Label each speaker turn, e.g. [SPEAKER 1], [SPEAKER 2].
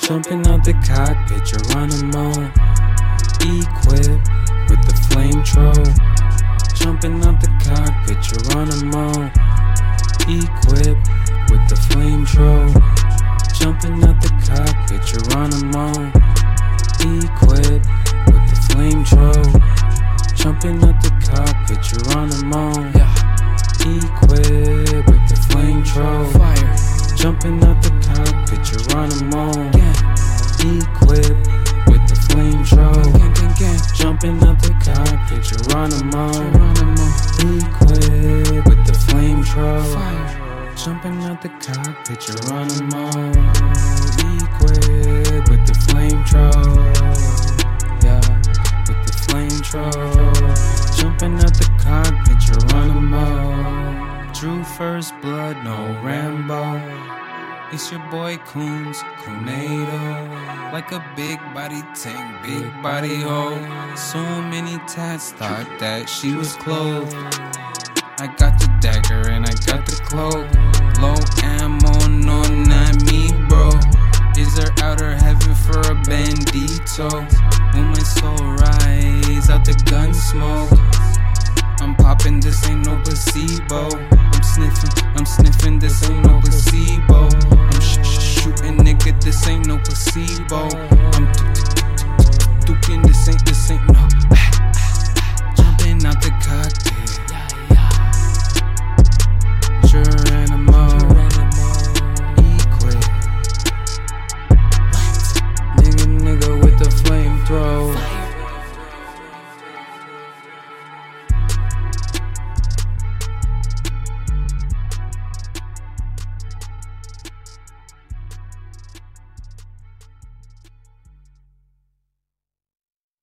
[SPEAKER 1] Jumping out the cockpit, moan. Equipped with the flame trow. Jumping out the cockpit, moan. Equipped with the flame trow. Jumping out the cockpit. Equipped with the flame trow. Jumping out the cockpit, you're Jumping out the cockpit, moan. Equipped with the flame trow.
[SPEAKER 2] Gang, gang, gang.
[SPEAKER 1] Jumping out the cockpit, moan. Equipped with the flame trow.
[SPEAKER 2] Fire.
[SPEAKER 1] Jumping out the cockpit, moan. Equipped with the flame trow. Yeah, with the flame trow. Jumping out the cockpit, Drew first blood, no Rambo. It's your boy Coons, Cunado. Like a big body tank, big body hoe. So many tats, thought that she was clothed. I got the dagger and I got the cloak. Low ammo, no, not me, bro. Is there outer heaven for a bandito? When my soul rise out the gun smoke. I'm popping, this ain't no placebo. placebo. I'm duking, this ain't, this ain't no. Jumping out the cockpit. Geronimo. Equid. Nigga, nigga with the flamethrower.